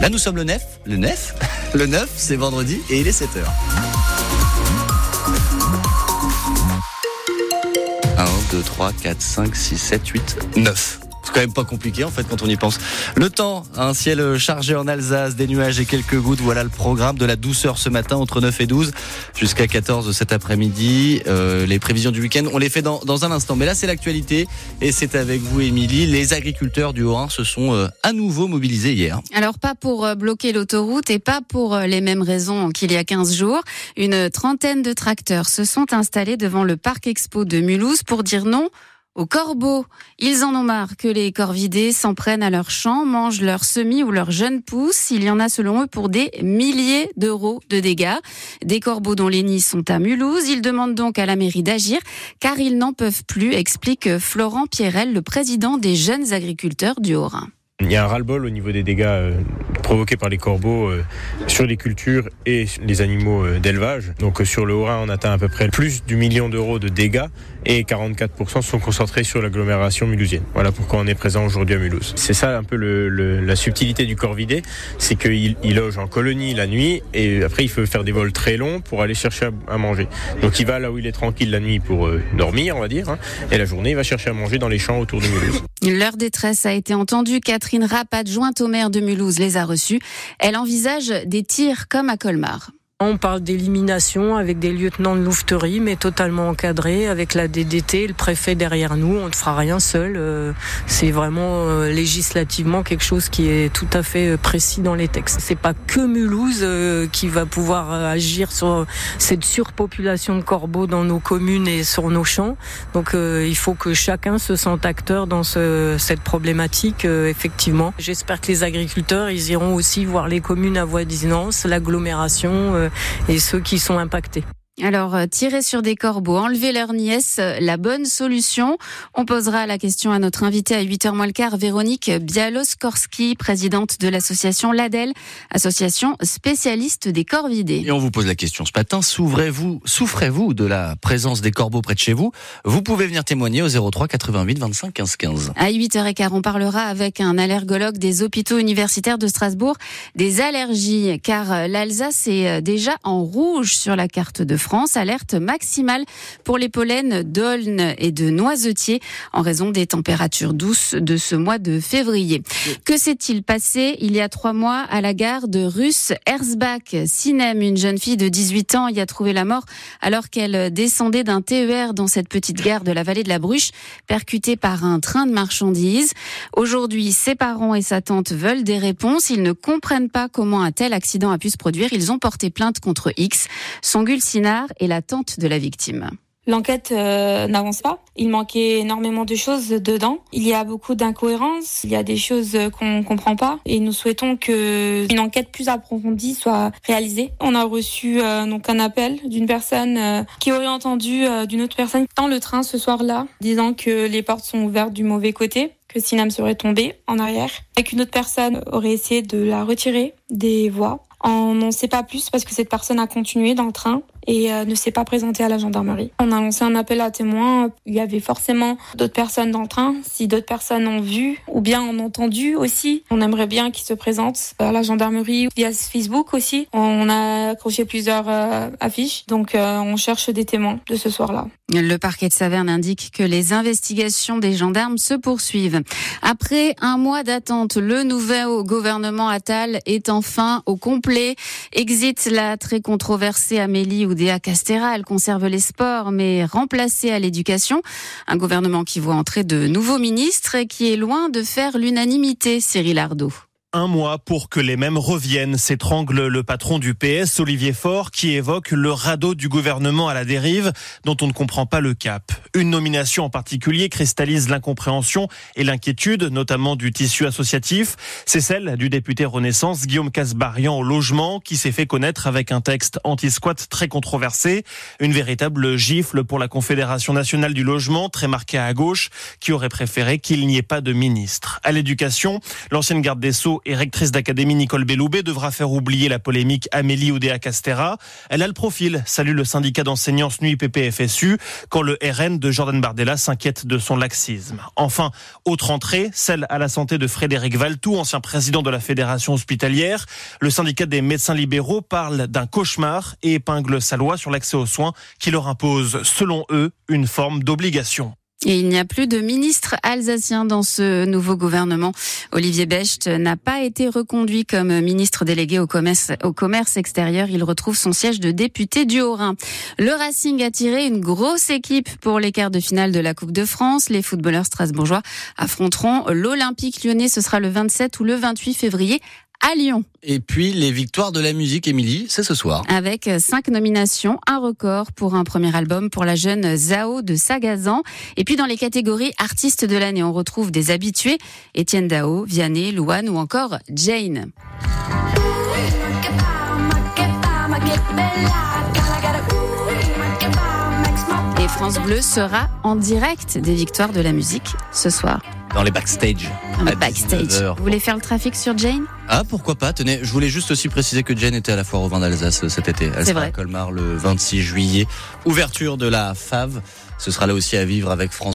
Là, nous sommes le 9. Le 9 Le 9, c'est vendredi et il est 7h. 1, 2, 3, 4, 5, 6, 7, 8, 9. C'est quand même pas compliqué en fait quand on y pense. Le temps, un ciel chargé en Alsace, des nuages et quelques gouttes. Voilà le programme de la douceur ce matin entre 9 et 12 jusqu'à 14 cet après-midi. Euh, les prévisions du week-end, on les fait dans, dans un instant. Mais là c'est l'actualité et c'est avec vous Émilie. Les agriculteurs du Haut-Rhin se sont euh, à nouveau mobilisés hier. Alors pas pour euh, bloquer l'autoroute et pas pour euh, les mêmes raisons qu'il y a 15 jours. Une trentaine de tracteurs se sont installés devant le parc expo de Mulhouse pour dire non aux corbeaux. Ils en ont marre que les corvidés s'en prennent à leurs champs, mangent leurs semis ou leurs jeunes pousses. Il y en a selon eux pour des milliers d'euros de dégâts. Des corbeaux dont les nids sont à Mulhouse. Ils demandent donc à la mairie d'agir car ils n'en peuvent plus, explique Florent Pierrel, le président des jeunes agriculteurs du Haut-Rhin. Il y a un ras-le-bol au niveau des dégâts euh, provoqués par les corbeaux euh, sur les cultures et les animaux euh, d'élevage. Donc sur le Haut-Rhin, on atteint à peu près plus du million d'euros de dégâts et 44% sont concentrés sur l'agglomération mulhousienne. Voilà pourquoi on est présent aujourd'hui à Mulhouse. C'est ça un peu la subtilité du corvidé, c'est qu'il il loge en colonie la nuit et après il faut faire des vols très longs pour aller chercher à, manger. Donc il va là où il est tranquille la nuit pour euh, dormir, on va dire, hein, et la journée il va chercher à manger dans les champs autour de Mulhouse. Leur détresse a été entendue. Catherine Rapp, adjointe au maire de Mulhouse, les a reçus. Elle envisage des tirs comme à Colmar. On parle d'élimination avec des lieutenants de louveterie, mais totalement encadrés, avec la DDT, le préfet derrière nous. On ne fera rien seul. Euh, C'est vraiment euh, législativement quelque chose qui est tout à fait euh, précis dans les textes. C'est pas que Mulhouse qui va pouvoir agir sur cette surpopulation de corbeaux dans nos communes et sur nos champs. Donc il faut que chacun se sente acteur dans ce, cette problématique, effectivement. J'espère que les agriculteurs, ils iront aussi voir les communes à voisinance, l'agglomération et ceux qui sont impactés. Alors, euh, tirer sur des corbeaux, enlever leur nièce, euh, la bonne solution On posera la question à notre invitée à 8h moins le quart, Véronique Bialoskorski, présidente de l'association LADEL, association spécialiste des corvidés. Et on vous pose la question ce matin, souffrez-vous, souffrez-vous de la présence des corbeaux près de chez vous? Vous pouvez venir témoigner au 03 88 25 15 15. À 8h15, on parlera avec un allergologue des hôpitaux universitaires de Strasbourg des allergies, car euh, l'Alsace est déjà en rouge sur la carte de France. Alerte maximale pour les pollens d'aulne et de noisetier en raison des températures douces de ce mois de février. Que s'est-il passé il y a trois mois à la gare de Russe Erzbach? Sinem Une jeune fille de 18 ans y a trouvé la mort alors qu'elle descendait d'un TER dans cette petite gare de la vallée de la Bruche, percutée par un train de marchandises. Aujourd'hui, ses parents et sa tante veulent des réponses. Ils ne comprennent pas comment un tel accident a pu se produire. Ils ont porté plainte contre X. Songul Sinard est la tante de la victime. L'enquête euh, n'avance pas. Il manquait énormément de choses dedans. Il y a beaucoup d'incohérences. Il y a des choses qu'on comprend pas. Et nous souhaitons que une enquête plus approfondie soit réalisée. On a reçu euh, donc un appel d'une personne euh, qui aurait entendu d'une autre personne dans le train ce soir-là, disant que les portes sont ouvertes du mauvais côté que Sinam serait tombé en arrière et qu'une autre personne aurait essayé de la retirer des voies. On n'en sait pas plus parce que cette personne a continué dans le train et euh, ne s'est pas présentée à la gendarmerie. On a lancé un appel à témoins. Il y avait forcément d'autres personnes dans le train. Si d'autres personnes ont vu ou bien ont entendu aussi, on aimerait bien qu'ils se présentent à la gendarmerie via Facebook aussi. On a accroché plusieurs euh, affiches, donc euh, on cherche des témoins de ce soir-là. Le parquet de Saverne indique que les investigations des gendarmes se poursuivent. Après un mois d'attente, le nouveau gouvernement Attal est enfin au complet. Exit la très controversée Amélie Oudéa Castera. Elle conserve les sports, mais remplacée à l'éducation. Un gouvernement qui voit entrer de nouveaux ministres et qui est loin de faire l'unanimité, Cyril Ardo un mois pour que les mêmes reviennent, s'étrangle le patron du PS, Olivier Faure, qui évoque le radeau du gouvernement à la dérive, dont on ne comprend pas le cap. Une nomination en particulier cristallise l'incompréhension et l'inquiétude, notamment du tissu associatif. C'est celle du député Renaissance Guillaume Casbarian au logement, qui s'est fait connaître avec un texte anti-squat très controversé. Une véritable gifle pour la Confédération nationale du logement, très marquée à gauche, qui aurait préféré qu'il n'y ait pas de ministre. À l'éducation, l'ancienne garde des Sceaux Et rectrice d'académie Nicole Belloubet devra faire oublier la polémique Amélie Oudéa-Castera. Elle a le profil, salue le syndicat d'enseignants SNUI PPFSU, quand le RN de Jordan Bardella s'inquiète de son laxisme. Enfin, autre entrée, celle à la santé de Frédéric Valtou, ancien président de la fédération hospitalière. Le syndicat des médecins libéraux parle d'un cauchemar et épingle sa loi sur l'accès aux soins qui leur impose, selon eux, une forme d'obligation. Et il n'y a plus de ministre alsacien dans ce nouveau gouvernement. Olivier Becht n'a pas été reconduit comme ministre délégué au commerce, au commerce extérieur. Il retrouve son siège de député du Haut-Rhin. Le Racing a tiré une grosse équipe pour les quarts de finale de la Coupe de France. Les footballeurs strasbourgeois affronteront l'Olympique lyonnais. Ce sera le 27 ou le 28 février à Lyon. Et puis les victoires de la musique, Émilie, c'est ce soir. Avec cinq nominations, un record pour un premier album pour la jeune Zao de Sagazan. Et puis dans les catégories artistes de l'année, on retrouve des habitués, Étienne Dao, Vianney, Louane ou encore Jane. Et France Bleu sera en direct des victoires de la musique ce soir. Dans les backstage. Dans backstage. 19h. Vous voulez faire le trafic sur Jane? Ah, pourquoi pas Tenez, je voulais juste aussi préciser que Jen était à la foire au vin d'Alsace euh, cet été. Elle C'est sera vrai. à Colmar le 26 juillet. Ouverture de la FAV. Ce sera là aussi à vivre avec France